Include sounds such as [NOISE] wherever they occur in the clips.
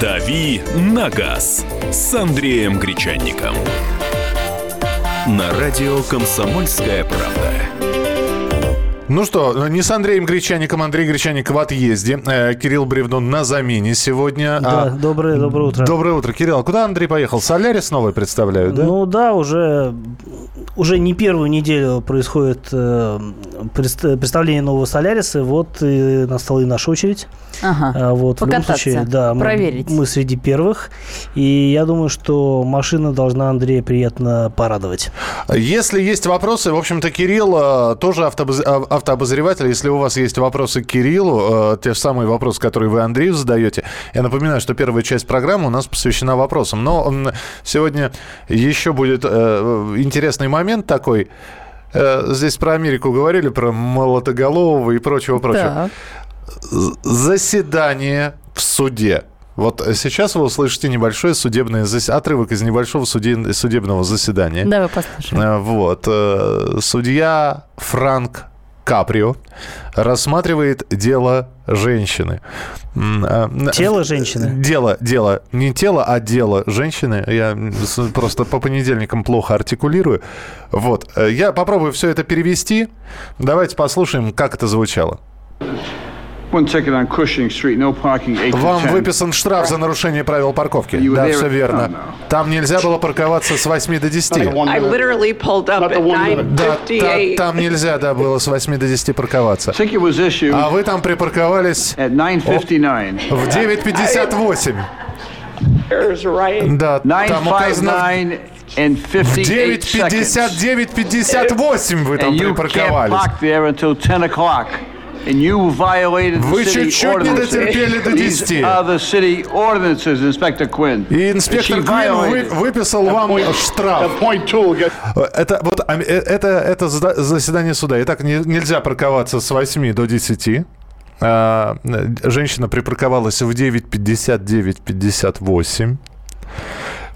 «Дави на газ» с Андреем Гречанником. На радио «Комсомольская правда». Ну что, не с Андреем Гречаником, Андрей Гречаник в отъезде. Э, Кирилл Бревнун на замене сегодня. Да, А, доброе, доброе утро. Доброе утро, Кирилл. А куда Андрей поехал? Солярис новый представляют, да? Ну да, уже, уже не первую неделю происходит э, представление нового Соляриса. Вот и настала и наша очередь. Ага. А, вот, в любом случае, да, мы, проверить. мы среди первых. И я думаю, что машина должна Андрея приятно порадовать. Если есть вопросы, в общем-то, Кирилл э, тоже автобоз- а- автообозреватель. Если у вас есть вопросы к Кириллу, э, те же самые вопросы, которые вы Андрею задаете, я напоминаю, что первая часть программы у нас посвящена вопросам. Но сегодня еще будет э, интересный момент такой. Э, Здесь про Америку говорили, про молотоголового и прочего-прочего. Заседание в суде. Вот сейчас вы услышите небольшое судебное зас- отрывок из небольшого суде- судебного заседания. Давай послушаем. Э, Вот. э, Судья Франк Каприо рассматривает дело женщины. Э, Тело женщины? Дело, дело. Не тело, а дело женщины. Я просто по понедельникам плохо артикулирую. Вот. Э, Я попробую все это перевести. Давайте послушаем, как это звучало. Вам 10. выписан штраф за нарушение правил парковки. Да, все верно. Там нельзя было парковаться с 8 до 10. I literally pulled up at Да, та- 9:58. там нельзя, да, было с 8 до 10 парковаться. Ticket was issued А вы там припарковались at 9:59. в 9.58. There's right. Да, там указано 9:59 and в 58 seconds. 9.59.58 вы там And you can't припарковались. Park there until 10 o'clock. And you violated the Вы чуть-чуть не дотерпели до These 10. are the city ordinances, Inspector Quinn. И инспектор Квин вы- выписал вам штраф. Это, вот, а, э, это, это заседание суда. Итак, не- нельзя парковаться с 8 до 10. А, э, женщина припарковалась в 9.59.58.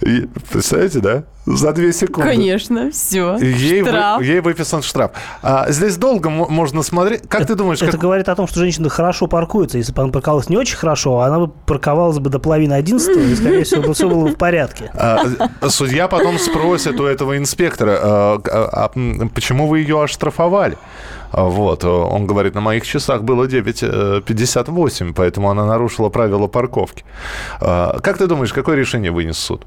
И, представляете, да? За 2 секунды. Конечно, все. Ей, вы- Штраф. ей выписан штраф. А, здесь долго мо- можно смотреть. Как ты думаешь, Это как- говорит о том, что женщина хорошо паркуется. Если бы она парковалась не очень хорошо, она бы парковалась бы до половины одиннадцатого, и, скорее всего, все было бы в порядке. А, э, судья потом спросит у этого инспектора, а, а, а, почему вы ее оштрафовали? А, Вот, э, он говорит, на моих часах было 9.58, поэтому она нарушила правила парковки. А, Как ты думаешь, какое решение вынес суд?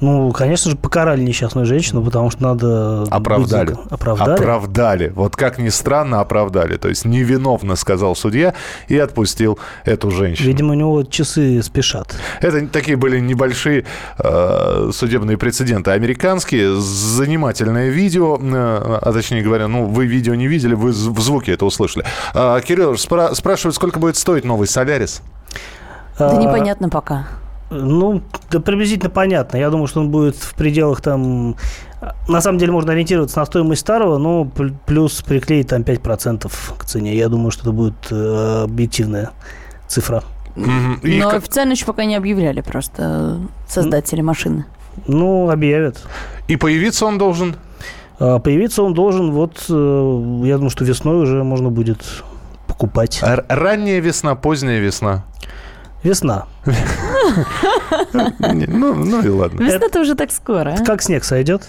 Ну, конечно же, покарали несчастную женщину, потому что надо... быть Оправдали. зак- Оправдали? Оправдали. Вот как ни странно, оправдали. То есть невиновно, сказал судья, и отпустил эту женщину. Видимо, у него часы спешат. Это такие были небольшие э, судебные прецеденты. Американские, занимательное видео, э, а точнее говоря, ну, вы видео не видели, вы в звуке это услышали. А, Кирилл спра- спрашивает, сколько будет стоить новый Солярис? Да А, непонятно пока. Ну, да приблизительно понятно. Я думаю, что он будет в пределах там... На самом деле можно ориентироваться на стоимость старого, но пл- плюс приклеить там 5% к цене. Я думаю, что это будет э, объективная цифра. И Но как- официально еще пока не объявляли просто э, создатели машины. Ну, объявят. и появиться он должен А Появиться он должен вот, э, я думаю, что весной уже можно будет покупать. Р- ранняя весна, поздняя весна. Весна. Ну, ну и ладно. Весна-то уже так скоро, а? Как снег сойдет?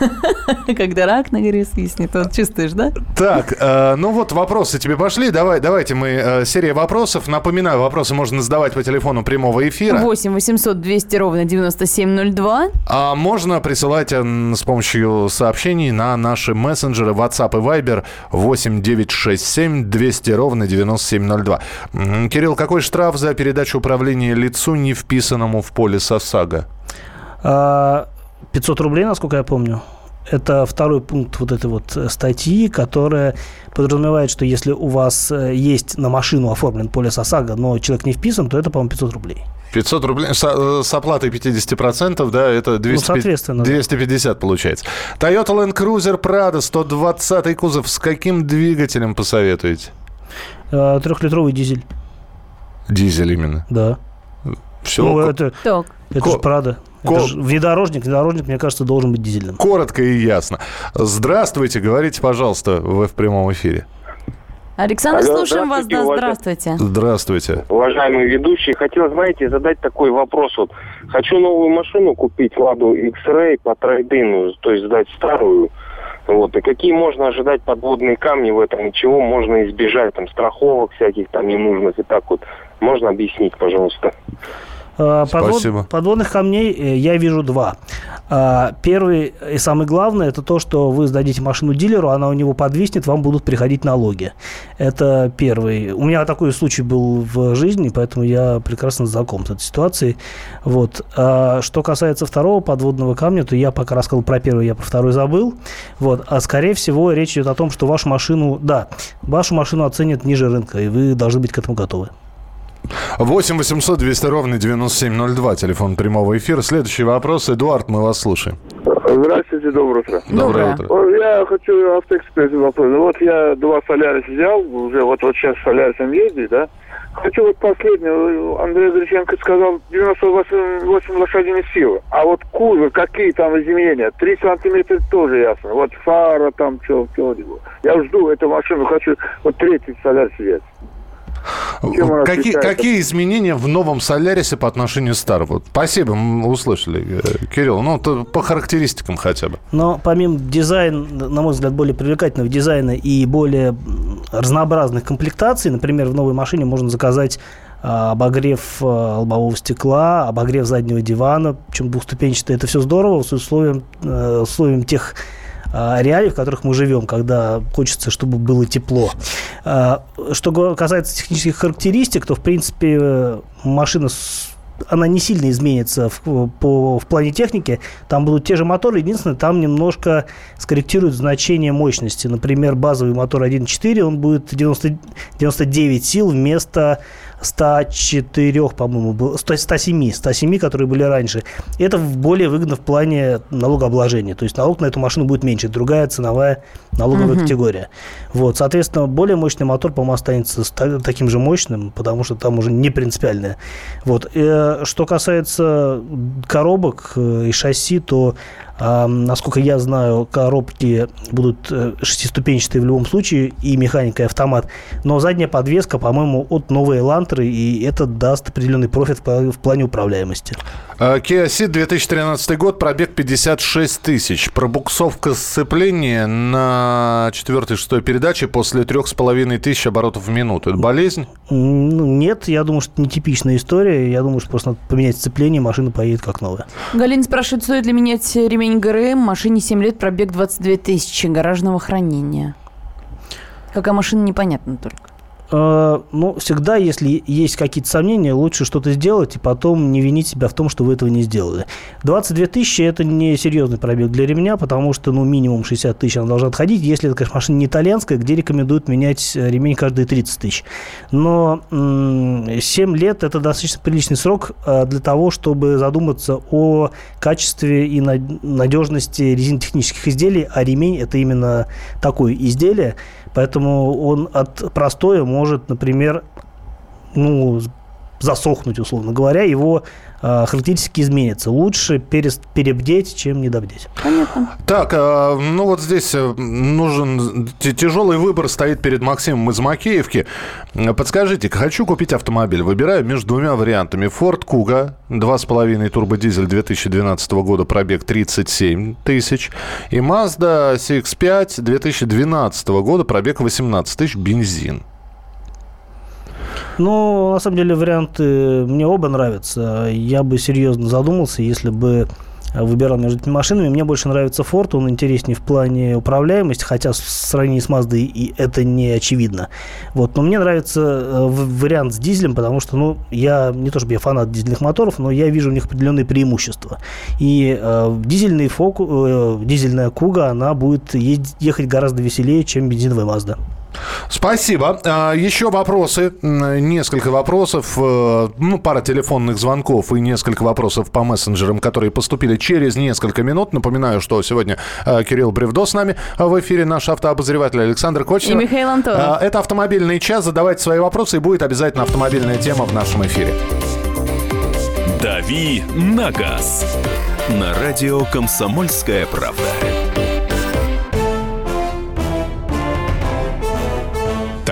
[LAUGHS] Когда рак на горе свистнет, вот чувствуешь, да? Так, э, ну вот вопросы тебе пошли. Давай, давайте мы э, серия вопросов. Напоминаю, вопросы можно задавать по телефону прямого эфира. 8 800 200 ровно 9702. А можно присылать э, с помощью сообщений на наши мессенджеры WhatsApp и Viber 8 967 200 ровно 9702. М, Кирилл, какой штраф за передачу управления лицу, не вписанному в полис ОСАГО? А, 500 рублей, насколько я помню. Это второй пункт вот этой вот э, статьи, которая подразумевает, что если у вас э, есть на машину оформлен полис ОСАГО, но человек не вписан, то это, по-моему, 500 рублей. 500 рублей с, э, с оплатой 50%, да, это 200, соответственно, да. 250 получается. Toyota Land Cruiser Prado 120 кузов. С каким двигателем посоветуете? Трехлитровый дизель, Дизель именно. да. Все, Ну, это, Так, это Ко- же Прада. Ко- Это же внедорожник. Внедорожник, мне кажется, должен быть дизельным. коротко и ясно. Здравствуйте, говорите, пожалуйста, вы в прямом эфире. Александр, Алло, слушаем вас. Да, здравствуйте, здравствуйте. Здравствуйте. Уважаемые ведущие, хотел, знаете, задать такой вопрос. Вот хочу новую машину купить, Ладу X-Ray по трейдину, то есть сдать старую. Вот. И какие можно ожидать подводные камни в этом, и чего можно избежать, там, страховок всяких там ненужных и так вот. Можно объяснить, пожалуйста? Э, подвод- подводных камней э, я вижу два. А, Первый и самый главный это то, что вы сдадите машину дилеру, она у него подвиснет, вам будут приходить налоги. Это первый. У меня такой случай был в жизни, поэтому я прекрасно знаком с этой ситуацией. Вот. А Что касается второго подводного камня, то я пока рассказал про первый, я про второй забыл. Вот. А скорее всего речь идет о том, что вашу машину, да, вашу машину оценят ниже рынка, и вы должны быть к этому готовы. 8 800 200 ровно 9702, телефон прямого эфира. Следующий вопрос. Эдуард, мы вас слушаем. Здравствуйте, доброе утро. Доброе утро. Я хочу автоэксперт вопрос. Ну, Вот я два Солярис взял, уже вот, вот сейчас с Солярисом ездить, да? Хочу вот последнее. Андрей Зриченко сказал 98 лошадиных сил. А вот кузов, какие там изменения? 3 сантиметра тоже ясно. Вот фара там, что, что Я жду эту машину, хочу вот третий Солярис взять. Чем Какие, какие изменения в новом Солярисе по отношению к старому? Спасибо, мы услышали, э, Кирилл. Ну, то по характеристикам хотя бы. Но помимо дизайна, на мой взгляд, более привлекательного дизайна и более разнообразных комплектаций, например, в новой машине можно заказать а, обогрев а, лобового стекла, обогрев заднего дивана, причем двухступенчатый. Это все здорово с условием, э, условием тех реалий, в которых мы живем, когда хочется, чтобы было тепло. А, Что касается технических характеристик, то, в принципе, э, машина она не сильно изменится в, по, в плане техники. Там будут те же моторы. Единственное, там немножко скорректируют значение мощности. Например, базовый мотор 1.4, он будет 90, 99 сил вместо 104, по-моему, был, 100 107, 107, которые были раньше. Это более выгодно в плане налогообложения. То есть налог на эту машину будет меньше. Другая ценовая налоговая категория. Вот, соответственно, более мощный мотор, по-моему, останется ста- таким же мощным, потому что там уже не принципиальное. Вот. Э, Что касается коробок э, и шасси, то а, насколько я знаю, коробки будут э, шестиступенчатые в любом случае, и механика, и автомат. Но задняя подвеска, по-моему, от новой Элантры, и это даст определенный профит в пла- в плане управляемости. Э, Kia Ceed 2013 год, пробег 56 тысяч. Пробуксовка сцепления на четвертой шестой передаче после трех с половиной тысяч оборотов в минуту. Это болезнь? Ну, нет, я думаю, что это нетипичная история. Я думаю, что просто надо поменять сцепление, машина поедет как новая. Галина спрашивает, стоит ли менять ремень ГРМ, машине 7 лет, пробег 22 тысячи, гаражного хранения. Какая машина, непонятно только. Э, Ну, всегда, если есть какие-то сомнения, лучше что-то сделать и потом не винить себя в том, что вы этого не сделали. 22 тысячи – это не серьезный пробег для ремня, потому что, ну, минимум 60 тысяч она должна отходить. Если это, конечно, машина не итальянская, где рекомендуют менять э, ремень каждые 30 тысяч. Но м, 7 лет – это достаточно приличный срок э, для того, чтобы задуматься о качестве и над- надежности резинотехнических изделий, а ремень – это именно такое изделие, Поэтому он от простоя может, например, ну, засохнуть, условно говоря, его характеристики изменятся. Лучше перебдеть, чем недобдеть. Понятно. Так, э, ну вот здесь э, нужен тяжелый выбор стоит перед Максимом из Макеевки. Э, Подскажите, хочу купить автомобиль. Выбираю между двумя вариантами. Ford Kuga 2,5 турбодизель 2012 года, пробег 37 тысяч. И Mazda CX-5 2012 года, пробег 18 тысяч, бензин. Ну, на самом деле, варианты мне оба нравятся. Я бы серьезно задумался, если бы выбирал между этими машинами. Мне больше нравится Ford, он интереснее в плане управляемости, хотя в сравнении с Mazda и это не очевидно. Вот. Но мне нравится э, вариант с дизелем, потому что, ну, я не то чтобы я фанат дизельных моторов, но я вижу у них определенные преимущества. И э, дизельный фоку, э, дизельная Куга, она будет ездить- ехать гораздо веселее, чем бензиновая Mazda. Спасибо. А, Еще вопросы. Несколько вопросов. э, Ну, пара телефонных звонков и несколько вопросов по мессенджерам, которые поступили через несколько минут. Напоминаю, что сегодня э, Кирилл Бревдо с нами в эфире. Наш автообозреватель Александр Кочнев. И Михаил Антонов. А, Это автомобильный час. Задавайте свои вопросы, и будет обязательно автомобильная тема в нашем эфире. «Дави на газ» на радио «Комсомольская правда».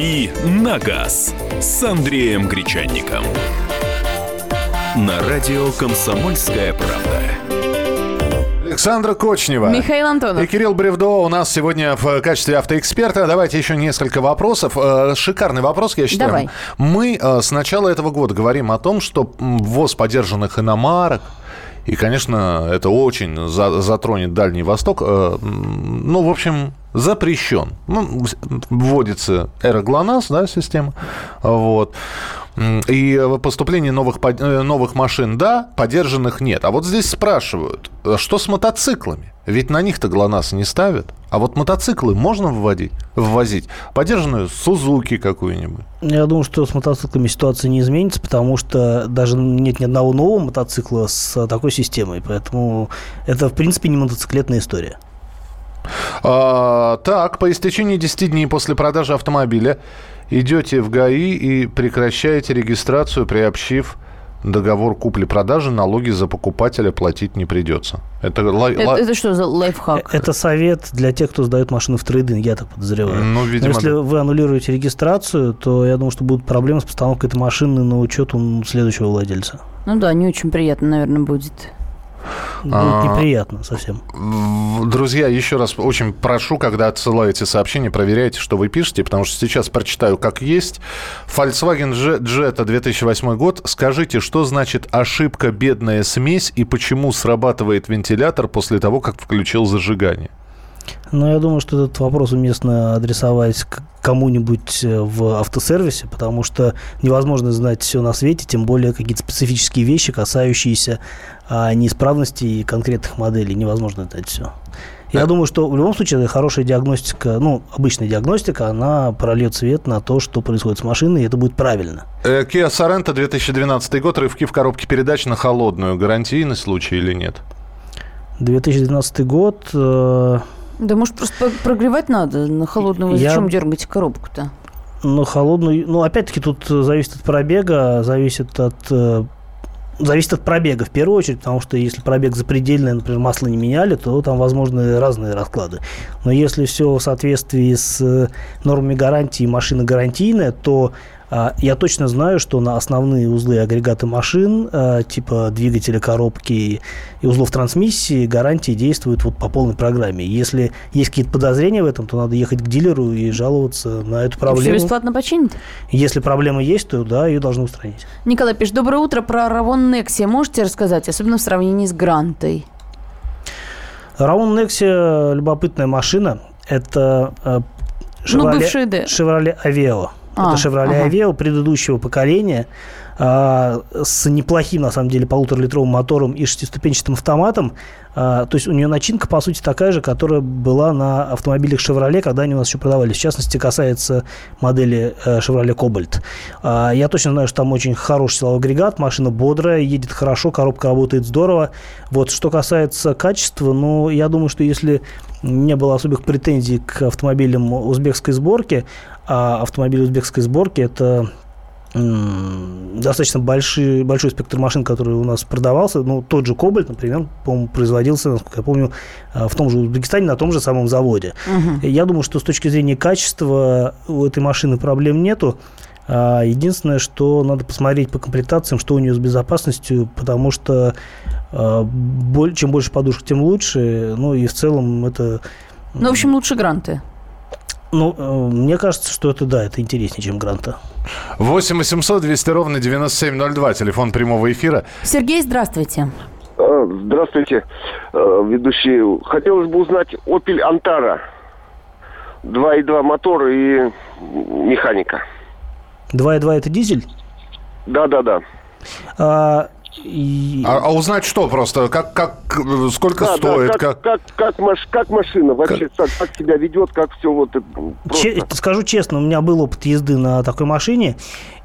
«Дави на газ» с Андреем Гречанником. На радио «Комсомольская правда». Александра Кочнева. Михаил Антонов. И Кирилл Бревдо у нас сегодня в качестве автоэксперта. Давайте еще несколько вопросов. Э, Шикарный вопрос, я считаю. Давай. Мы э, с начала этого года говорим о том, что ввоз подержанных иномарок, и, конечно, это очень за- затронет Дальний Восток. э, Ну, в общем, запрещен. Ну, вводится эра ГЛОНАСС, да, система. Вот. И э, поступление новых, э, новых машин, да, подержанных нет. А вот здесь спрашивают, э, что с мотоциклами? Ведь на них-то ГЛОНАСС не ставят. А вот мотоциклы можно вводить, ввозить? Подержанную Сузуки какую-нибудь. Я думаю, что с мотоциклами ситуация не изменится, потому что даже нет ни одного нового мотоцикла с такой системой. Поэтому это, в принципе, не мотоциклетная история. А, так, по истечении 10 дней после продажи автомобиля идете в ГАИ и прекращаете регистрацию, приобщив договор купли-продажи, налоги за покупателя платить не придется. Это, лай- Это, это что за лайфхак? Это совет для тех, кто сдает машины в трейдинг, я так подозреваю. Ну, Но видимо, если да. вы аннулируете регистрацию, то я думаю, что будут проблемы с постановкой этой машины на учет у следующего владельца. Ну да, не очень приятно, наверное, будет. Будет А. неприятно совсем. Друзья, еще раз очень прошу, когда отсылаете сообщение, проверяйте, что вы пишете, потому что сейчас прочитаю, как есть. Volkswagen Jetta 2008 год. Скажите, что значит ошибка бедная смесь и почему срабатывает вентилятор после того, как включил зажигание? Но я думаю, что этот вопрос уместно адресовать к кому-нибудь э, в автосервисе, потому что невозможно знать все на свете, тем более какие-то специфические вещи, касающиеся а, неисправностей конкретных моделей. Невозможно знать все. Я думаю, что в любом случае хорошая диагностика, ну, обычная диагностика, она прольет свет на то, что происходит с машиной, и это будет правильно. Э, Kia Sorento 2012 год. Рывки в коробке передач на холодную. Гарантийный случай или нет? 2012 год, э, Да может просто прогревать надо на холодную. Я- Зачем дергаете коробку-то? Ну, холодную... Ну, опять-таки, тут э, зависит от пробега, зависит от... э, Зависит от пробега в первую очередь, потому что если пробег запредельный, например, масло не меняли, то там возможны разные расклады. Но если все в соответствии с э, нормами гарантии машина гарантийная, то я точно знаю, что на основные узлы и агрегаты машин, а, типа двигателя, коробки и узлов трансмиссии, гарантии действуют вот по полной программе. Если есть какие-то подозрения в этом, то надо ехать к дилеру и жаловаться на эту Все проблему. бесплатно починит? Если проблема есть, то да, ее должны устранить. Николай пишет, доброе утро, про Равон Некси можете рассказать, особенно в сравнении с Грантой? Раун Некси любопытная машина. Это э, Ну, бывший Д. Chevrolet Aveo. А, Это Chevrolet ага. Aveo предыдущего поколения а, с неплохим, на самом деле, полуторалитровым мотором и шестиступенчатым автоматом. А, то есть у нее начинка, по сути, такая же, которая была на автомобилях Chevrolet, когда они у нас еще продавались. В частности, касается модели э, Chevrolet Cobalt. А, я точно знаю, что там очень хороший силовой агрегат, машина бодрая, едет хорошо, коробка работает здорово. Вот, что касается качества, ну, я думаю, что если не было особых претензий к автомобилям узбекской сборки, а автомобили узбекской сборки это достаточно большой, большой спектр машин, который у нас продавался. Ну, тот же Кобальт, например, по-моему, производился, насколько я помню, а, в том же Узбекистане, на том же самом заводе. Я думаю, что с точки зрения качества у этой машины проблем нету. А, Единственное, что надо посмотреть по комплектациям, что у нее с безопасностью, потому что а, чем больше подушек, тем лучше. Ну и в целом это... Ну, в общем, лучше Гранты. Ну, э, мне кажется, что это да, это интереснее, чем Гранта. 8 800 200 ровно 9702. Телефон прямого эфира. Сергей, здравствуйте. А, Здравствуйте, э, ведущий. Хотелось бы узнать Opel Антара. 2.2 мотор и механика. 2.2 это дизель. Да-да-да. А, И... А, а узнать что просто? Как, как, сколько Да, да, стоит? как, как... как, как, маш- как машина вообще, как, как себя ведет, как все вот э, просто. Че- скажу честно, у меня был опыт езды на такой машине,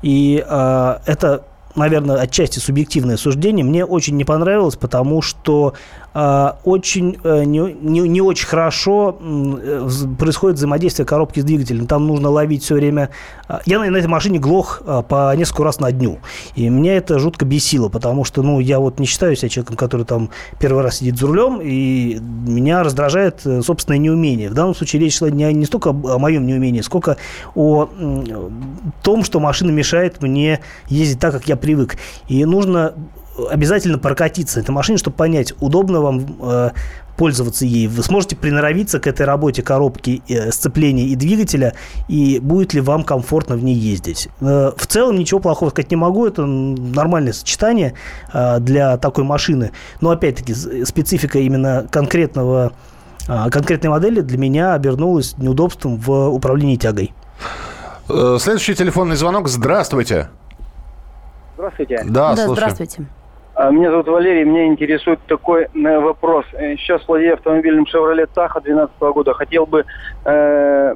и э, это, наверное, отчасти субъективное суждение. Мне очень не понравилось, потому что очень э, не, не, не очень хорошо э, происходит взаимодействие коробки с двигателем. Там нужно ловить все время. э, Я на, на этой машине глох э, по несколько раз на дню. И меня это жутко бесило, потому что, ну, я вот не считаю себя человеком, который там первый раз сидит за рулем, и меня раздражает э, собственное неумение. В данном случае речь шла не, не столько о моем неумении, сколько о том, что машина мешает мне ездить так, как я привык. И нужно обязательно прокатиться этой машине, чтобы понять, удобно вам э, пользоваться ей. Вы сможете приноровиться к этой работе коробки э, сцепления и двигателя, и будет ли вам комфортно в ней ездить. Э, в целом ничего плохого сказать не могу, это нормальное сочетание э, для такой машины. Но опять-таки специфика именно конкретного а, конкретной модели для меня обернулась неудобством в управлении тягой. Э, Следующий телефонный звонок. Здравствуйте. Здравствуйте. Да, да, слушаю. здравствуйте. А, Меня зовут Валерий, меня интересует такой э, вопрос. Э, Сейчас владею автомобилем Chevrolet Tahoe 2012 года. Хотел бы э,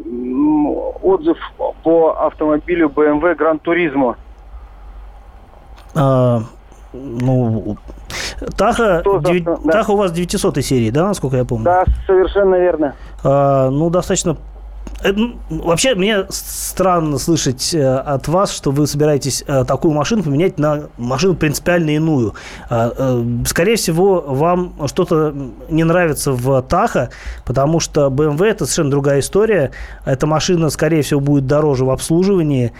отзыв по автомобилю BMW Gran Turismo. А, ну, Таха, Что за деви- авто- да. Таха у вас 900 серии, да, насколько я помню? Да, совершенно верно. А, ну, достаточно... э, ну, Вообще, мне странно слышать э, от вас, что вы собираетесь э, такую машину поменять на машину принципиально иную. Скорее всего, вам что-то не нравится в Таха, потому что BMW это совершенно другая история. Эта машина, скорее всего, будет дороже в обслуживании,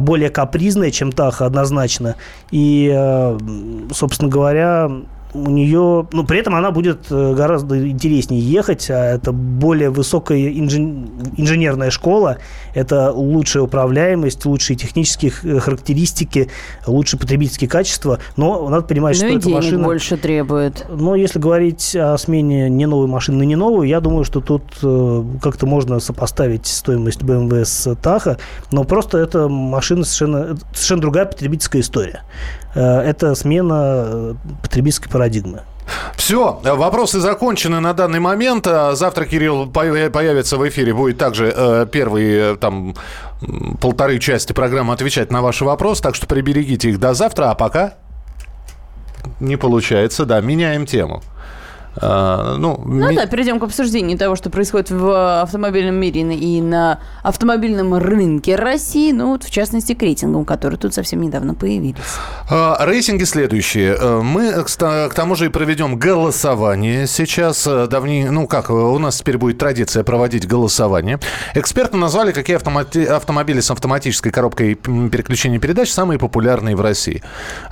более капризная, чем Таха, однозначно. И, собственно говоря, у нее, ну, при этом она будет э, гораздо интереснее ехать, а это более высокая инжен- инженерная школа, это лучшая управляемость, лучшие технические х- характеристики, лучшие потребительские качества, но надо понимать, Ну что эта машина... больше требует. Но если говорить о смене не новой машины на не новую, я думаю, что тут э, как-то можно сопоставить стоимость BMW с Tahoe, но просто это машина совершенно, совершенно другая потребительская история. Э, это смена э, потребительской парадигмы. Все, вопросы закончены на данный момент. А Завтра Кирилл появ- появится в эфире, будет также э, первые э, там полторы части программы отвечать на ваши вопросы, так что приберегите их до завтра, а пока не получается, да, меняем тему. А, ну, Ну ми- да, перейдем к обсуждению того, что происходит в автомобильном мире и на автомобильном рынке России, ну вот в частности к рейтингам, которые тут совсем недавно появились. А, Рейтинги следующие. Э, Мы к тому же и проведем голосование сейчас. Э, Давней, ну как, э, у нас теперь будет традиция проводить голосование. Эксперты назвали, какие автомати- автомобили с автоматической коробкой переключения передач самые популярные в России.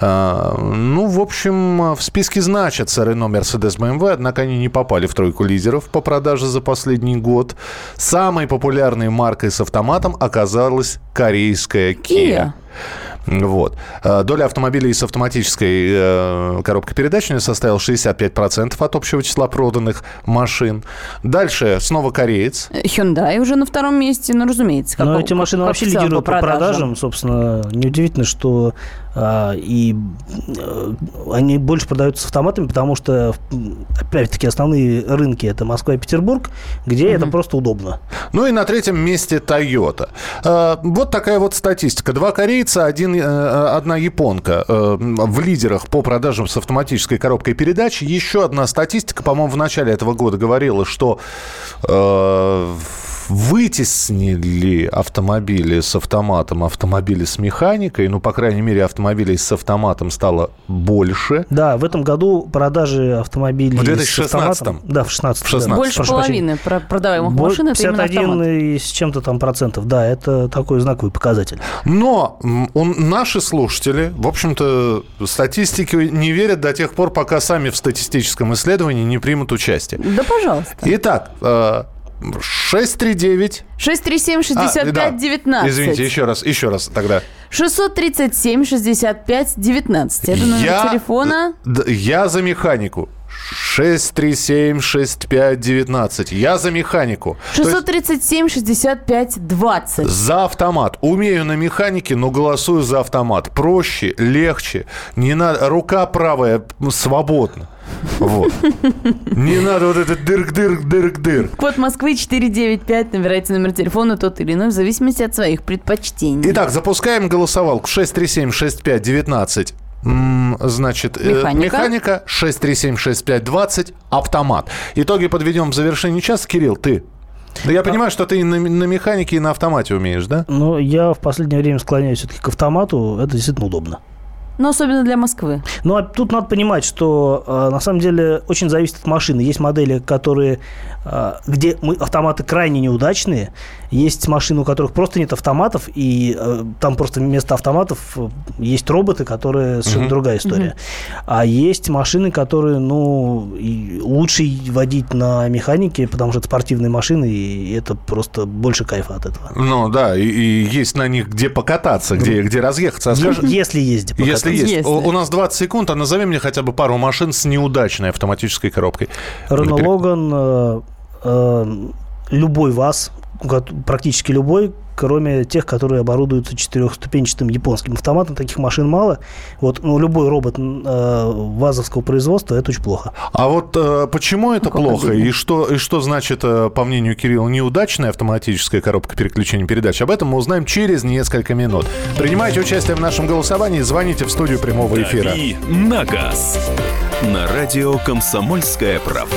А, Ну, в общем, в списке значатся Renault, Mercedes, BMW, однако они не попали в тройку лидеров по продаже за последний год. Самой популярной маркой с автоматом оказалась корейская Kia. Kia. Вот. Э, Доля автомобилей с автоматической э, коробкой передач у нее составила 65% от общего числа проданных машин. Дальше снова кореец. Hyundai уже на втором месте, ну, разумеется. как Но у- эти машины как вообще в целом лидируют по продажам. Собственно, неудивительно, что и э, они больше продаются с автоматами, потому что, опять-таки, основные рынки это Москва и Петербург, где это просто удобно. Ну и на третьем месте Toyota. Э, Вот такая вот статистика. Два корейца, один, э, одна японка э, в лидерах по продажам с автоматической коробкой передач. Еще одна статистика, по-моему, в начале этого года говорила, что вытеснили автомобили с автоматом автомобили с механикой. Ну, по крайней мере, автомобилей с автоматом стало больше. Да, в этом году продажи автомобилей В с 2016? автоматом- Да, в 16 В 16. Больше половины про- продаваемых Бо- машин это именно 51 автомат. и с чем-то там процентов. Да, это такой знаковый показатель. Но он- наши слушатели, в общем-то, статистике не верят до тех пор, пока сами в статистическом исследовании не примут участие. Да, пожалуйста. Итак, э, 639... 637-65-19. А, да. Извините, еще раз, еще раз тогда. 637-65-19. Это номер Я- телефона. Я за механику. 6376519. Я за механику. То есть 637 65 20. За автомат. Умею на механике, но голосую за автомат. Проще, легче. Не надо. Рука правая свободна. Вот. Не надо вот это дырк-дырк-дырк-дырк. Код Москвы 495. Набирайте номер телефона тот или иной в зависимости от своих предпочтений. Итак, запускаем голосовалку 6376519. М, Значит, э, Механика. механика 6376520, автомат. Итоги подведем в завершении часа. Кирилл, ты. Да я понимаю, что ты на, на механике, и на автомате умеешь, да? Но я в последнее время склоняюсь все-таки к автомату. Это действительно удобно. Но особенно для Москвы. Ну, а тут надо понимать, что э, на самом деле очень зависит от машины. Есть модели, которые, где мы, автоматы крайне неудачные. Есть машины, у которых просто нет автоматов, и э, там просто вместо автоматов э, есть роботы, которые совершенно Мгм. другая история. А есть машины, которые, ну, лучше водить на механике, потому что это спортивные машины, и это просто больше кайфа от этого. Ну да, и, и есть на них где покататься, где, где разъехаться. А скажи- Если есть где покататься. Если есть. Если. У, у нас 20 секунд, а назови мне хотя бы пару машин с неудачной автоматической коробкой. Рено Логан, любой ВАЗ, практически любой, кроме тех, которые оборудуются четырехступенчатым японским автоматом. Таких машин мало. Вот, ну, любой робот э, ВАЗовского производства, это очень плохо. А вот э, почему это Ну, плохо? И что, и что значит, э, по мнению Кирилла, неудачная автоматическая коробка переключения передач? Об этом мы узнаем через несколько минут. Принимайте участие в нашем голосовании, звоните в студию прямого эфира. «Дави на газ». На радио «Комсомольская правда».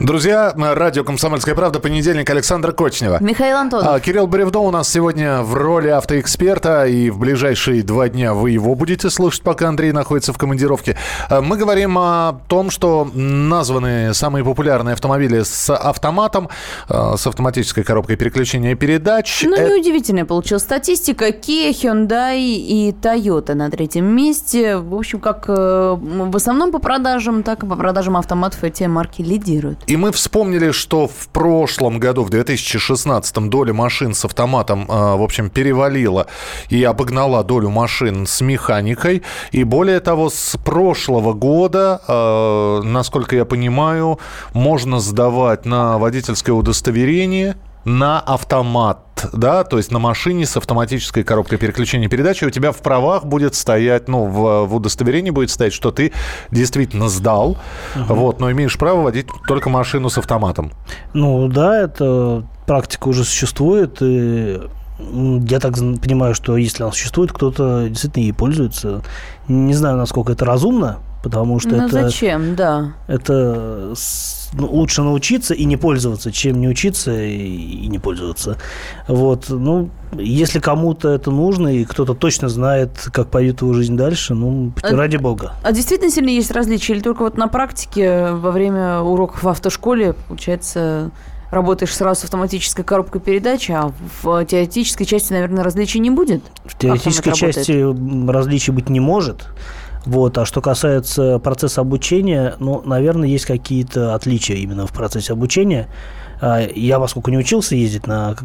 Друзья, радио «Комсомольская правда», понедельник, Александр Кочнева. Михаил Антонов. А, Кирилл Бревдо у нас сегодня в роли автоэксперта, и в ближайшие два дня вы его будете слушать, пока Андрей находится в командировке. А, Мы говорим о том, что названы самые популярные автомобили с автоматом, а, с автоматической коробкой переключения передач. Ну, Э, неудивительная получилась статистика. Kia, Hyundai и Toyota на третьем месте. В общем, как э, в основном по продажам, так и по продажам автоматов эти марки лидируют. И мы вспомнили, что в прошлом году, в 2016, доля машин с автоматом, э, в общем, перевалила и обогнала долю машин с механикой. И более того, с прошлого года, э, насколько я понимаю, можно сдавать на водительское удостоверение на автомат, да, то есть на машине с автоматической коробкой переключения передачи у тебя в правах будет стоять, ну, в, в удостоверении будет стоять, что ты действительно сдал, вот, но имеешь право водить только машину с автоматом. Ну да, эта практика уже существует. И я так понимаю, что если она существует, кто-то действительно ей пользуется. Не знаю, насколько это разумно, потому что ну, это, зачем, да. это ну, лучше научиться и не пользоваться, чем не учиться и, не пользоваться. Вот, ну, если кому-то это нужно, и кто-то точно знает, как пойдет его жизнь дальше, ну, А- ради бога. А действительно сильно есть различия? Или только вот на практике во время уроков в автошколе, получается, работаешь сразу с автоматической коробкой передач, а в теоретической части, наверное, различий не будет? В теоретической работает. части м, различий быть не может. Вот. А что касается процесса обучения, ну, наверное, есть какие-то отличия именно в процессе обучения. А, Я, поскольку не учился ездить на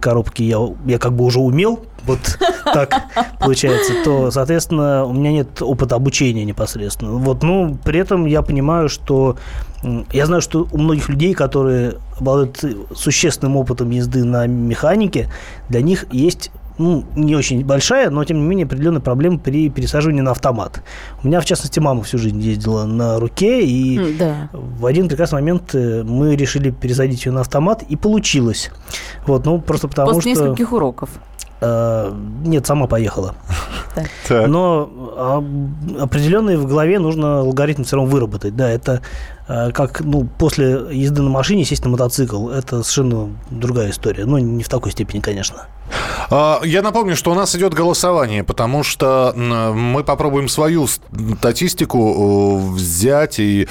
коробке, я, я как бы уже умел, вот [LAUGHS] так получается, то, соответственно, у меня нет опыта обучения непосредственно. Вот, ну, при этом я понимаю, что я знаю, что у многих людей, которые обладают существенным опытом езды на механике, для них есть ну, не очень большая, но, тем не менее, определенная проблема при пересаживании на автомат. У меня, в частности, мама всю жизнь ездила на руке, и Да. в один прекрасный момент э, мы решили пересадить ее на автомат, и получилось. Вот, ну, просто потому После что... нескольких уроков. э, нет, сама поехала. Так. Но а, определенный в голове нужно алгоритм все равно выработать. Да, это э, как ну, после езды на машине сесть на мотоцикл. Это совершенно другая история. Ну, не в такой степени, конечно. А, я напомню, что у нас идет голосование, потому что мы попробуем свою статистику э, взять и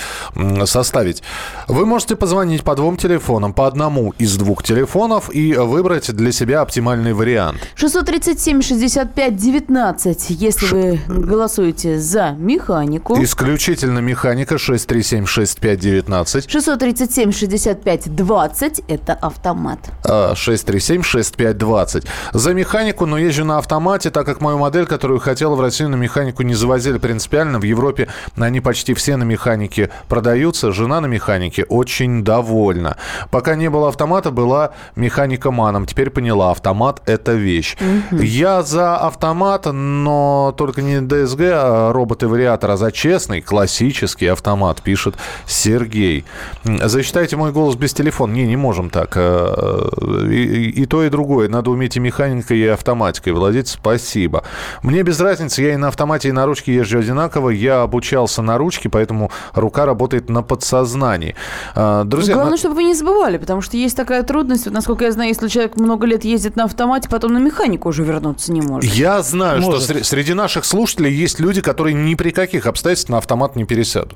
составить. Вы можете позвонить по двум телефонам, по одному из двух телефонов и выбрать для себя оптимальный вариант. 637-65-19, если Ш... вы голосуете за механику. Исключительно механика 637-65-19. 637-65-20, это автомат. А, 637-65-20. 11. За механику, но езжу на автомате, так как мою модель, которую хотела в Россию на механику не завозили принципиально. В Европе они почти все на механике продаются. Жена на механике очень довольна. Пока не было автомата, была механика маном. Теперь поняла, автомат – это вещь. Угу. Я за автомат, но только не ДСГ, а робот и а за честный, классический автомат, пишет Сергей. Засчитайте мой голос без телефона. Не, не можем так. Э, э, и, и то, и другое. Надо уметь и механикой, и автоматикой владеть. Спасибо. Мне без разницы. Я и на автомате, и на ручке езжу одинаково. Я обучался на ручке, поэтому рука работает на подсознании. Э, Друзья, Главное, на- чтобы вы не забывали, потому что есть такая трудность. Вот, насколько я знаю, если человек много лет ездит на автомате, потом на механику уже вернуться не может. Я знаю, Может. что сре- среди наших слушателей есть люди, которые ни при каких обстоятельствах на автомат не пересядут.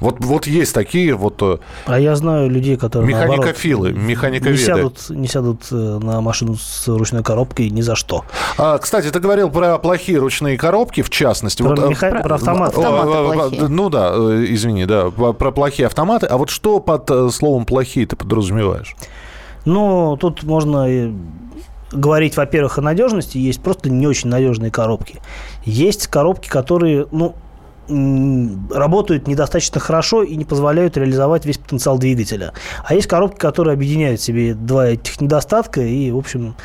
Вот, вот есть такие вот э, А я знаю людей, которые механикофилы, не механиковеды. сядут, не сядут э, на машину с ручной коробкой ни за что. А, кстати, ты говорил про плохие ручные коробки, в частности. Про, Вот, э, меха- про автомат. О, Автоматы плохие. Ну да, э, извини, да, про про плохие автоматы. А вот что под э, словом плохие ты подразумеваешь? Ну, тут можно говорить, во-первых, о надежности. Есть просто не очень надежные коробки. Есть коробки, которые, ну, работают недостаточно хорошо и не позволяют реализовать весь потенциал двигателя. А есть коробки, которые объединяют в себе два этих недостатка и, в общем,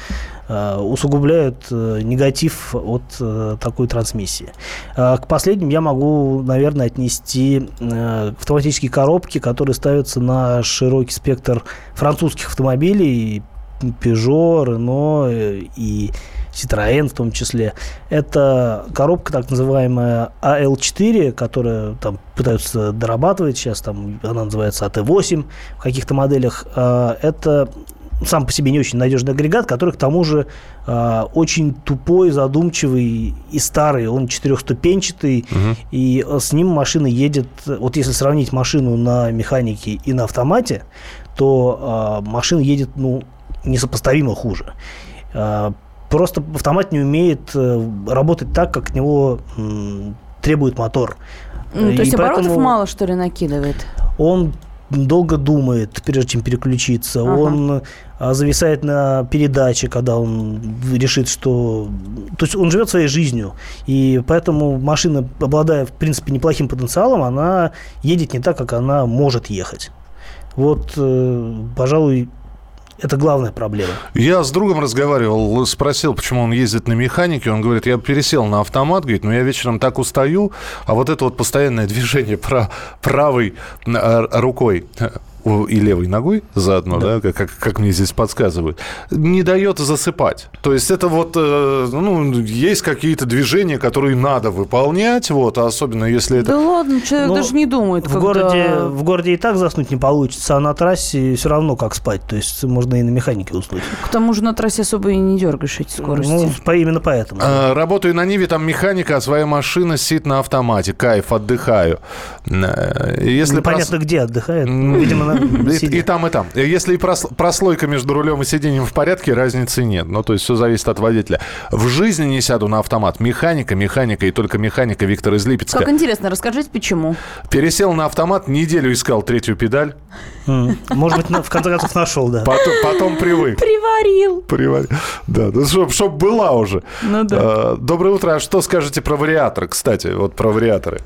усугубляют э, негатив от э, такой трансмиссии. А К последним я могу, наверное, отнести э, автоматические коробки, которые ставятся на широкий спектр французских автомобилей, Peugeot, Renault э, и Citroën в том числе. Это коробка так называемая AL4, которая там пытаются дорабатывать сейчас, там она называется AT8 в каких-то моделях. А, Это сам по себе не очень надежный агрегат, который к тому же а, очень тупой, задумчивый и старый. Он четырехступенчатый, и э, с ним машина едет... Вот если сравнить машину на механике и на автомате, то а, машина едет, ну, несопоставимо хуже. А, просто автомат не умеет э, работать так, как от него м, требует мотор. Ну, И то есть оборотов поэтому мало, что ли, накидывает? Он долго думает, прежде чем переключиться. Ага. Он а, зависает на передаче, когда он решит, что... То есть он живет своей жизнью. И поэтому машина, обладая, в принципе, неплохим потенциалом, она едет не так, как она может ехать. Вот, э, пожалуй, это главная проблема. Я с другом разговаривал, спросил, почему он ездит на механике. Он говорит, я пересел на автомат, говорит, но я вечером так устаю, а вот это вот постоянное движение [LAUGHS] пра- правой э, рукой и левой ногой заодно, да, как, как, как мне здесь подсказывают, не дает засыпать. То есть это вот, э, ну, есть какие-то движения, которые надо выполнять, вот, а особенно если это... Да ладно, человек Ну, даже не думает, В когда... городе, в городе и так заснуть не получится, а на трассе все равно как спать. То есть можно и на механике уснуть. К тому же на трассе особо и не дергаешь эти скорости. Ну, по- именно поэтому. Э, Работаю на Ниве, там механика, а своя машина сидит на автомате. Кайф, отдыхаю. Э, Если Непонятно прос- где отдыхает. Видимо, [LAUGHS] И, там, и там. Если и прос- прослойка между рулем и сиденьем в порядке, разницы нет. Ну, то есть все зависит от водителя. В жизни не сяду на автомат. Механика, механика и только механика Виктор из Липецка. Как интересно, расскажите, почему? Пересел на автомат, неделю искал третью педаль. Может быть, в конце концов нашел, да. потом, потом привык. Приварил. Приварил. Да, ну, чтоб, чтоб была уже. Ну да. Э, Доброе утро. А что скажете про вариатор, кстати? Вот про вариаторы.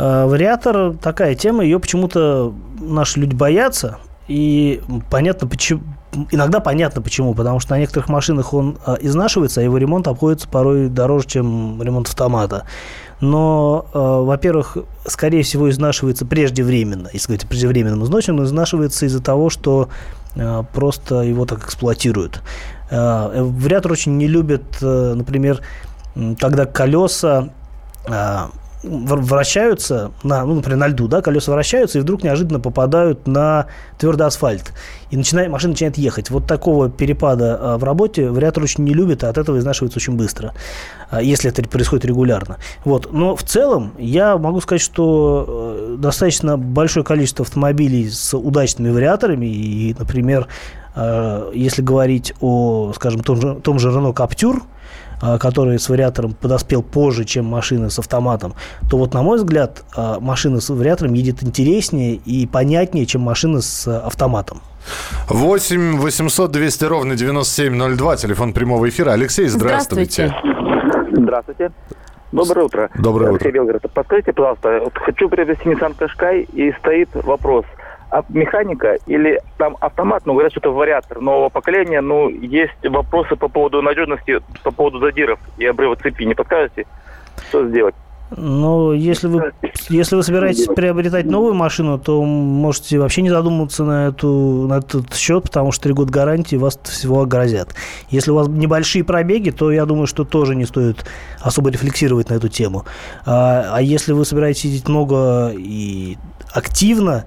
А, Вариатор такая тема, ее почему-то наши люди боятся. И понятно почему. Иногда понятно почему, потому что на некоторых машинах он а, изнашивается, а его ремонт обходится порой дороже, чем ремонт автомата. Но, а, во-первых, скорее всего, изнашивается преждевременно. Если говорить о преждевременном износе, он изнашивается из-за того, что а, просто его так эксплуатируют. А, э, Вариатор очень не любит, э, например, когда колеса вращаются на, ну, например, на льду, да, колеса вращаются и вдруг неожиданно попадают на твердый асфальт. И начинает, машина начинает ехать. Вот такого перепада а, в работе вариатор очень не любит, а от этого изнашивается очень быстро, а, если это происходит регулярно. Вот. Но в целом я могу сказать, что э, достаточно большое количество автомобилей с удачными вариаторами, и, например, э, если говорить о, скажем, том же, том же Renault Captur, который с вариатором подоспел позже, чем машина с автоматом, то вот, на мой взгляд, а, машина с вариатором едет интереснее и понятнее, чем машина с автоматом. 8 800 200 ровно 9702, телефон прямого эфира. Алексей, здравствуйте. Здравствуйте. Доброе утро. Доброе Алексей утро. Белгород. Подскажите, пожалуйста, вот хочу приобрести Nissan Qashqai и стоит вопрос – а механика или там автомат, ну, говорят, что это вариатор нового поколения, ну, есть вопросы по поводу надежности, по поводу задиров и обрыва цепи. Не подскажете, что сделать? Ну, если вы, если вы собираетесь приобретать новую машину, то можете вообще не задумываться на, эту, на этот счет, потому что три года гарантии вас всего огрозят. Если у вас небольшие пробеги, то я думаю, что тоже не стоит особо рефлексировать на эту тему. А, а если вы собираетесь ездить много и активно, а,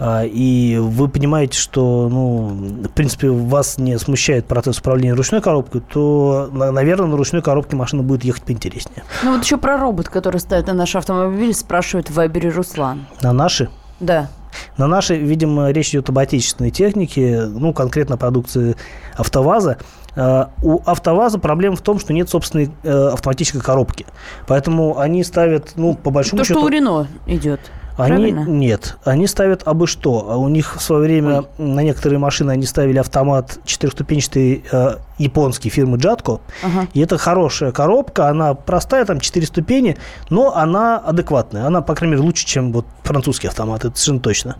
и вы понимаете, что, ну, в принципе, вас не смущает процесс управления ручной коробкой, то, наверное, на ручной коробке машина будет ехать поинтереснее. Ну, вот еще про робот, который ставит на наш автомобиль, спрашивает в Вайбере Руслан. На наши? Да. На нашей, видимо, речь идет об отечественной технике, ну, конкретно продукции АвтоВАЗа. А, у АвтоВАЗа проблема в том, что нет собственной э, автоматической коробки. Поэтому они ставят, ну, по большому То, счету... что у Рено идет. Они нет, они ставят абы что. А у них в свое время Ой. на некоторые машины они ставили автомат четырехступенчатый э, японский фирмы Jatco. Ага. И это хорошая коробка, она простая, там четыре ступени, но она адекватная. Она, по крайней мере, лучше, чем вот французский автомат, это совершенно точно.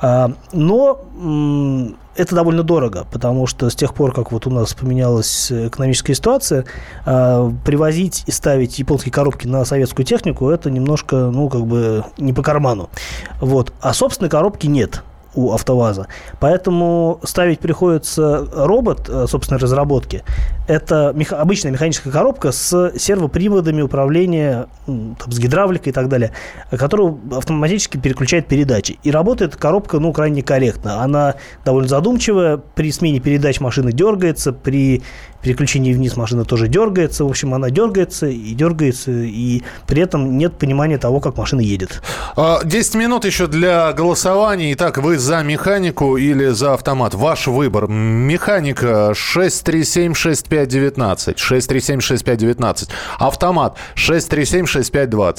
А, но это довольно дорого, потому что с тех пор, как вот у нас поменялась экономическая ситуация, э, привозить и ставить японские коробки на советскую технику, это немножко, ну, как бы не по карману. Вот. А собственной коробки нет у АвтоВАЗа. Поэтому ставить приходится робот э, собственной разработки. Это меха- обычная механическая коробка с сервоприводами управления, там, с гидравликой и так далее, которая автоматически переключает передачи. И работает коробка, ну, крайне корректно. Она довольно задумчивая. При смене передач машина дергается, при переключении вниз машина тоже дергается. В общем, она дергается и дергается, и при этом нет понимания того, как машина едет. 10 а, минут еще для голосования. Итак, вы за механику или за автомат? Ваш выбор. Механика 637-6519. 637-6519. Автомат 637-6520.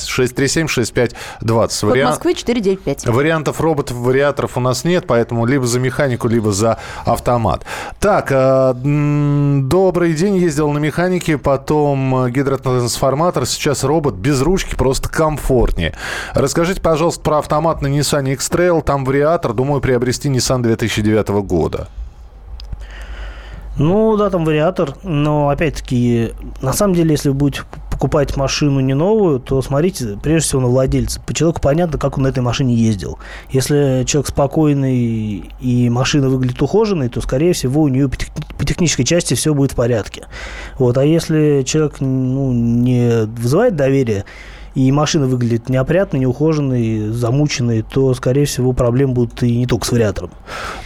637-6520. Код Вариант... Москвы 495. Вариантов роботов, вариаторов у нас нет, поэтому либо за механику, либо за автомат. Так, э, добрый день. Ездил на механике, потом гидротрансформатор, сейчас робот без ручки, просто комфортнее. Расскажите, пожалуйста, про автомат на Nissan X-Trail. Там вариатор, думаю, приобрести Nissan 2009 года. Ну, да, там вариатор, но, опять-таки, на самом деле, если вы будете покупать машину не новую, то смотрите, прежде всего, на владельца. По человеку понятно, как он на этой машине ездил. Если человек спокойный и машина выглядит ухоженной, то, скорее всего, у нее по, тех, по технической части все будет в порядке. Вот. А если человек ну, не вызывает доверия, и машина выглядит неопрятной, неухоженной, замученной, то, скорее всего, проблемы будут и не только с вариатором.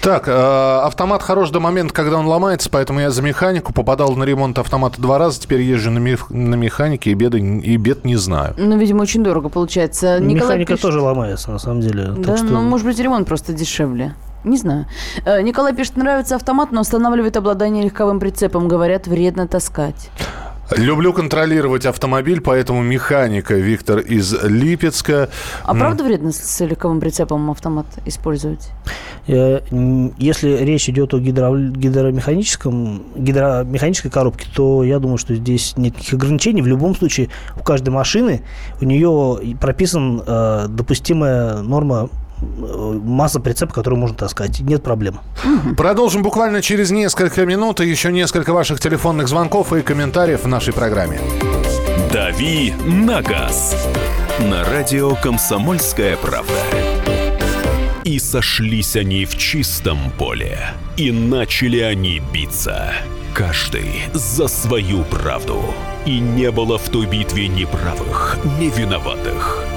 Так, э, автомат хорош до момента, когда он ломается, поэтому я за механику попадал на ремонт автомата два раза, теперь езжу на, мех, на механике и, беды, и бед не знаю. Ну, видимо, очень дорого получается. Николай Механика пишет... тоже ломается, на самом деле. Да, что... ну, может быть, ремонт просто дешевле. Не знаю. Э, Николай пишет, нравится автомат, но устанавливает обладание легковым прицепом. Говорят, вредно таскать. Люблю контролировать автомобиль, поэтому механика Виктор из Липецка. А правда вредно с легковым прицепом автомат использовать? Если речь идет о гидро, гидромеханическом, гидромеханической коробке, то я думаю, что здесь нет никаких ограничений. В любом случае, у каждой машины у нее прописан э, допустимая норма масса прицепа, которую можно таскать. Нет проблем. Продолжим буквально через несколько минут. И еще несколько ваших телефонных звонков и комментариев в нашей программе. «Дави на газ» на радио «Комсомольская правда». И сошлись они в чистом поле, и начали они биться – каждый за свою правду. И не было в той битве ни правых, ни виноватых.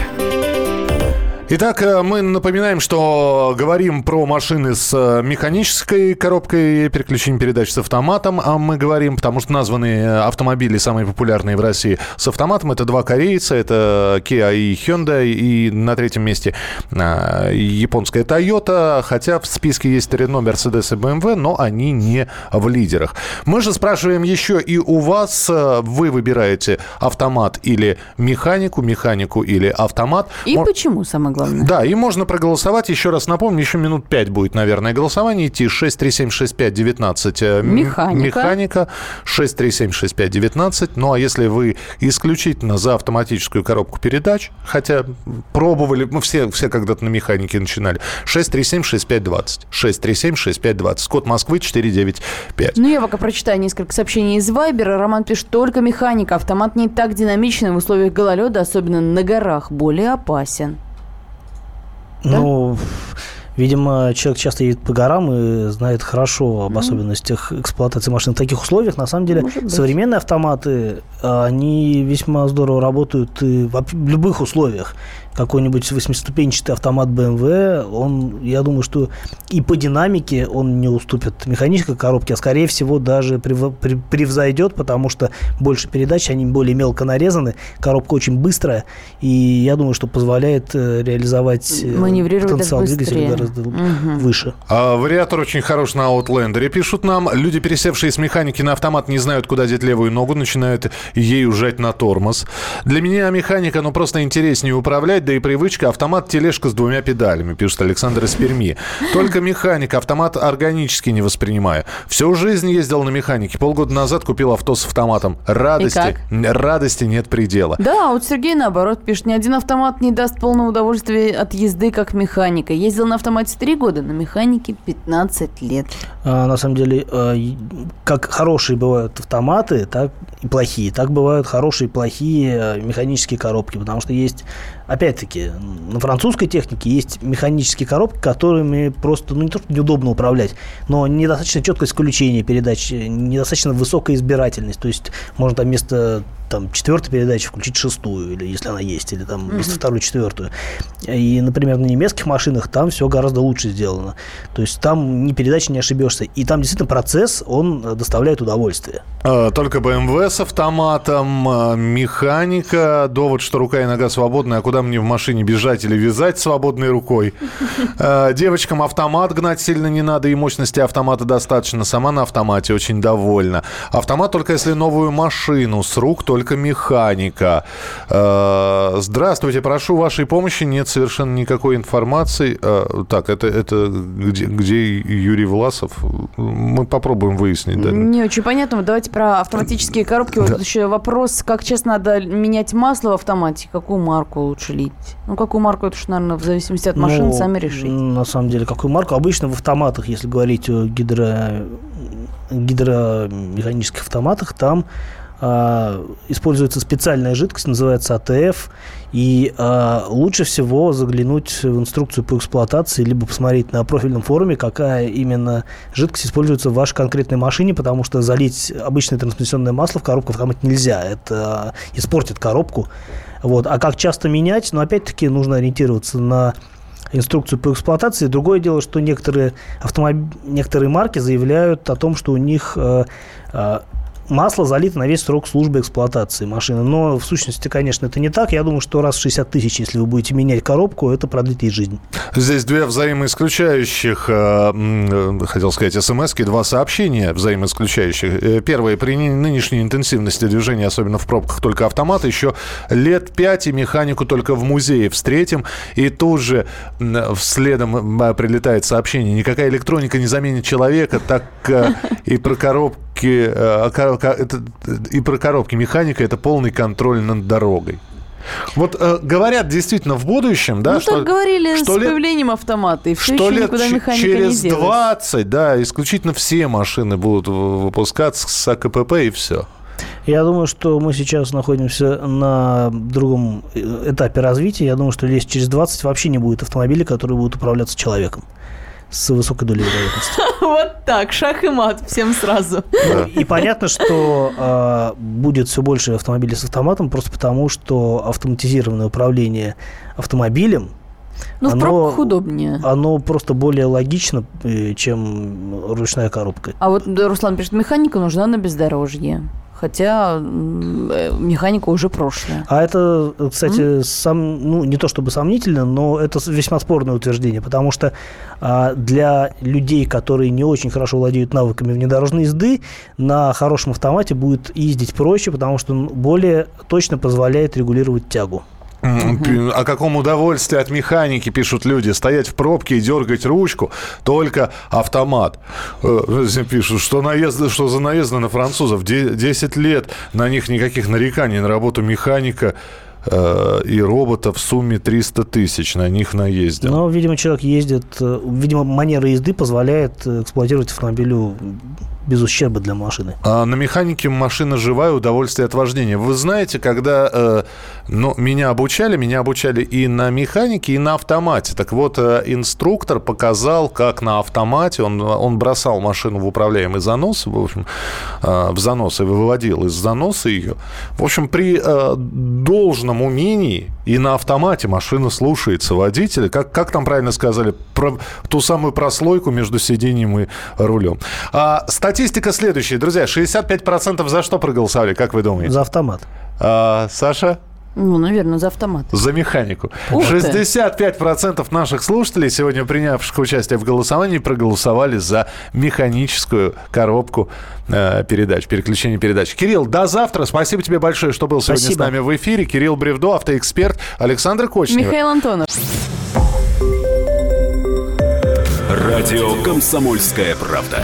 Итак, э, мы напоминаем, что говорим про машины с э, механической коробкой переключения передач с автоматом. А мы говорим, потому что названы автомобили самые популярные в России с автоматом. Это два корейца, это Kia и Hyundai. И на третьем месте э, японская Toyota. Хотя в списке есть Renault, Mercedes и BMW, но они не в лидерах. Мы же спрашиваем еще и у вас. Вы выбираете автомат или механику, механику или автомат. И Мор... почему, самое главное? Да, и можно проголосовать. Еще раз напомню, еще минут пять будет, наверное, голосование идти. 6376519 Механика. Механика. 6376519. Ну, а если вы исключительно за автоматическую коробку передач, хотя пробовали, мы все, все когда-то на механике начинали, 6376520. 6376520. Код Москвы 495. Ну, я пока прочитаю несколько сообщений из Вайбера. Роман пишет, только механика. Автомат не так динамичный в условиях гололеда, особенно на горах, более опасен. Ну, видимо, человек часто едет по горам и знает хорошо об особенностях эксплуатации машин в таких условиях. На самом деле, современные автоматы, они весьма здорово работают и в любых условиях какой-нибудь восьмиступенчатый автомат BMW, он, я думаю, что и по динамике он не уступит механической коробке, а скорее всего даже превзойдет, потому что больше передач, они более мелко нарезаны, коробка очень быстрая, и я думаю, что позволяет э, реализовать э, потенциал двигателя гораздо угу. выше. А, вариатор очень хорош на Outlander. Пишут нам, люди, пересевшие с механики на автомат, не знают, куда деть левую ногу, начинают ею жать на тормоз. Для меня механика, ну, просто интереснее управлять, да и привычка. Автомат тележка с двумя педалями, пишет Александр из Перми. Только механика, автомат органически не воспринимаю. Всю жизнь ездил на механике. Полгода назад купил авто с автоматом. Радости, радости нет предела. Да, а вот Сергей наоборот пишет, ни один автомат не даст полного удовольствия от езды, как механика. Ездил на автомате 3 года, на механике 15 лет. А, на самом деле, а, как хорошие бывают автоматы, так и плохие. Так бывают хорошие и плохие а, механические коробки, потому что есть опять-таки, на французской технике есть механические коробки, которыми просто, ну, не то, что неудобно управлять, но недостаточно четкость включения передач, недостаточно высокая избирательность. То есть можно там вместо там, четвертой передачи включить шестую, или если она есть, или там вместо mm-hmm. второй четвертую. И, например, на немецких машинах там все гораздо лучше сделано. То есть там ни передачи не ошибешься. И там действительно процесс, он доставляет удовольствие. А, только BMW с автоматом, а, механика, довод, что рука и нога свободная, а куда мне в машине бежать или вязать свободной рукой. [LAUGHS] А, девочкам автомат гнать сильно не надо, и мощности автомата достаточно. Сама на автомате очень довольна. Автомат только если новую машину с рук, только только механика. Э, здравствуйте, прошу вашей помощи. Нет совершенно никакой информации. Э, так, это, это где, где Юрий Власов? Мы попробуем выяснить. Да? Не очень понятно. Давайте про автоматические коробки. Вот да. тут еще вопрос, как часто надо менять масло в автомате, какую марку лучше лить? Ну, какую марку, это уж, наверное, в зависимости от машины ну, сами решить. На самом деле, какую марку? Обычно в автоматах, если говорить о гидро гидромеханических автоматах, там а, используется специальная жидкость, называется АТФ, и э, лучше всего заглянуть в инструкцию по эксплуатации, либо посмотреть на профильном форуме, какая именно жидкость используется в вашей конкретной машине, потому что залить обычное трансмиссионное масло в коробку автомат нельзя, это испортит коробку. Вот. А как часто менять? Ну, опять-таки, нужно ориентироваться на инструкцию по эксплуатации. Другое дело, что некоторые, автомоб... некоторые марки заявляют о том, что у них э, э, масло залито на весь срок службы эксплуатации машины. Но в сущности, конечно, это не так. Я думаю, что раз в 60 тысяч, если вы будете менять коробку, это продлит ей жизнь. Здесь две взаимоисключающих, э, хотел сказать, смс два сообщения взаимоисключающих. Э, первое, при нынешней интенсивности движения, особенно в пробках, только автомат, еще лет пять и механику только в музее встретим. И тут же следом прилетает сообщение, никакая электроника не заменит человека, так и про коробки, и про коробки механика это полный контроль над дорогой. Вот э, говорят действительно в будущем, да, ну, что... так говорили что с лет, появлением автомата, и все что еще лет никуда механика через не 20, да, исключительно все машины будут выпускаться с АКПП и все. Я думаю, что мы сейчас находимся на другом э, этапе развития. Я думаю, что лет через 20 вообще не будет автомобилей, которые будут управляться человеком с высокой долей вероятности. Вот так, шах и мат всем сразу. И понятно, что э, будет все больше автомобилей с автоматом, просто потому что автоматизированное управление автомобилем ну, в пробках удобнее. Оно просто более логично, э, чем ручная коробка. А вот Руслан пишет, механика нужна на бездорожье хотя э, механика уже прошлая. А это, кстати, mm? сам, ну, не то чтобы сомнительно, но это весьма спорное утверждение, потому что а, для людей, которые не очень хорошо владеют навыками внедорожной езды, на хорошем автомате будет ездить проще, потому что он более точно позволяет регулировать тягу. О каком удовольствии от механики пишут люди. Стоять в пробке и дергать ручку, только автомат. Э, пишут, что, наезд, что за наезды на французов. 10 лет на них никаких нареканий на работу механика э, и робота в сумме 300 тысяч на них наездил. Но, видимо, человек ездит... Э, видимо, манера езды позволяет эксплуатировать автомобилю без ущерба для машины. А на механике машина живая, удовольствие от вождения. Вы знаете, когда э, ну, меня обучали, меня обучали и на механике, и на автомате. Так вот, э, инструктор показал, как на автомате он, он бросал машину в управляемый занос, в общем, э, в занос и выводил из заноса ее. В общем, при э, должном умении и на автомате машина слушается водителя. Как, как там правильно сказали? Про ту самую прослойку между сиденьем и рулем. А, статистика следующая. Друзья, 65% за что проголосовали, как вы думаете? За автомат. А, Саша? Ну, наверное, за автомат. За механику. Ух 65% ты. наших слушателей, сегодня принявших участие в голосовании, проголосовали за механическую коробку э, передач, переключение передач. Кирилл, до завтра. Спасибо тебе большое, что был сегодня Спасибо. с нами в эфире. Кирилл Бревдо, автоэксперт. Александр Кочнев. Михаил Антонов. Радио «Комсомольская правда».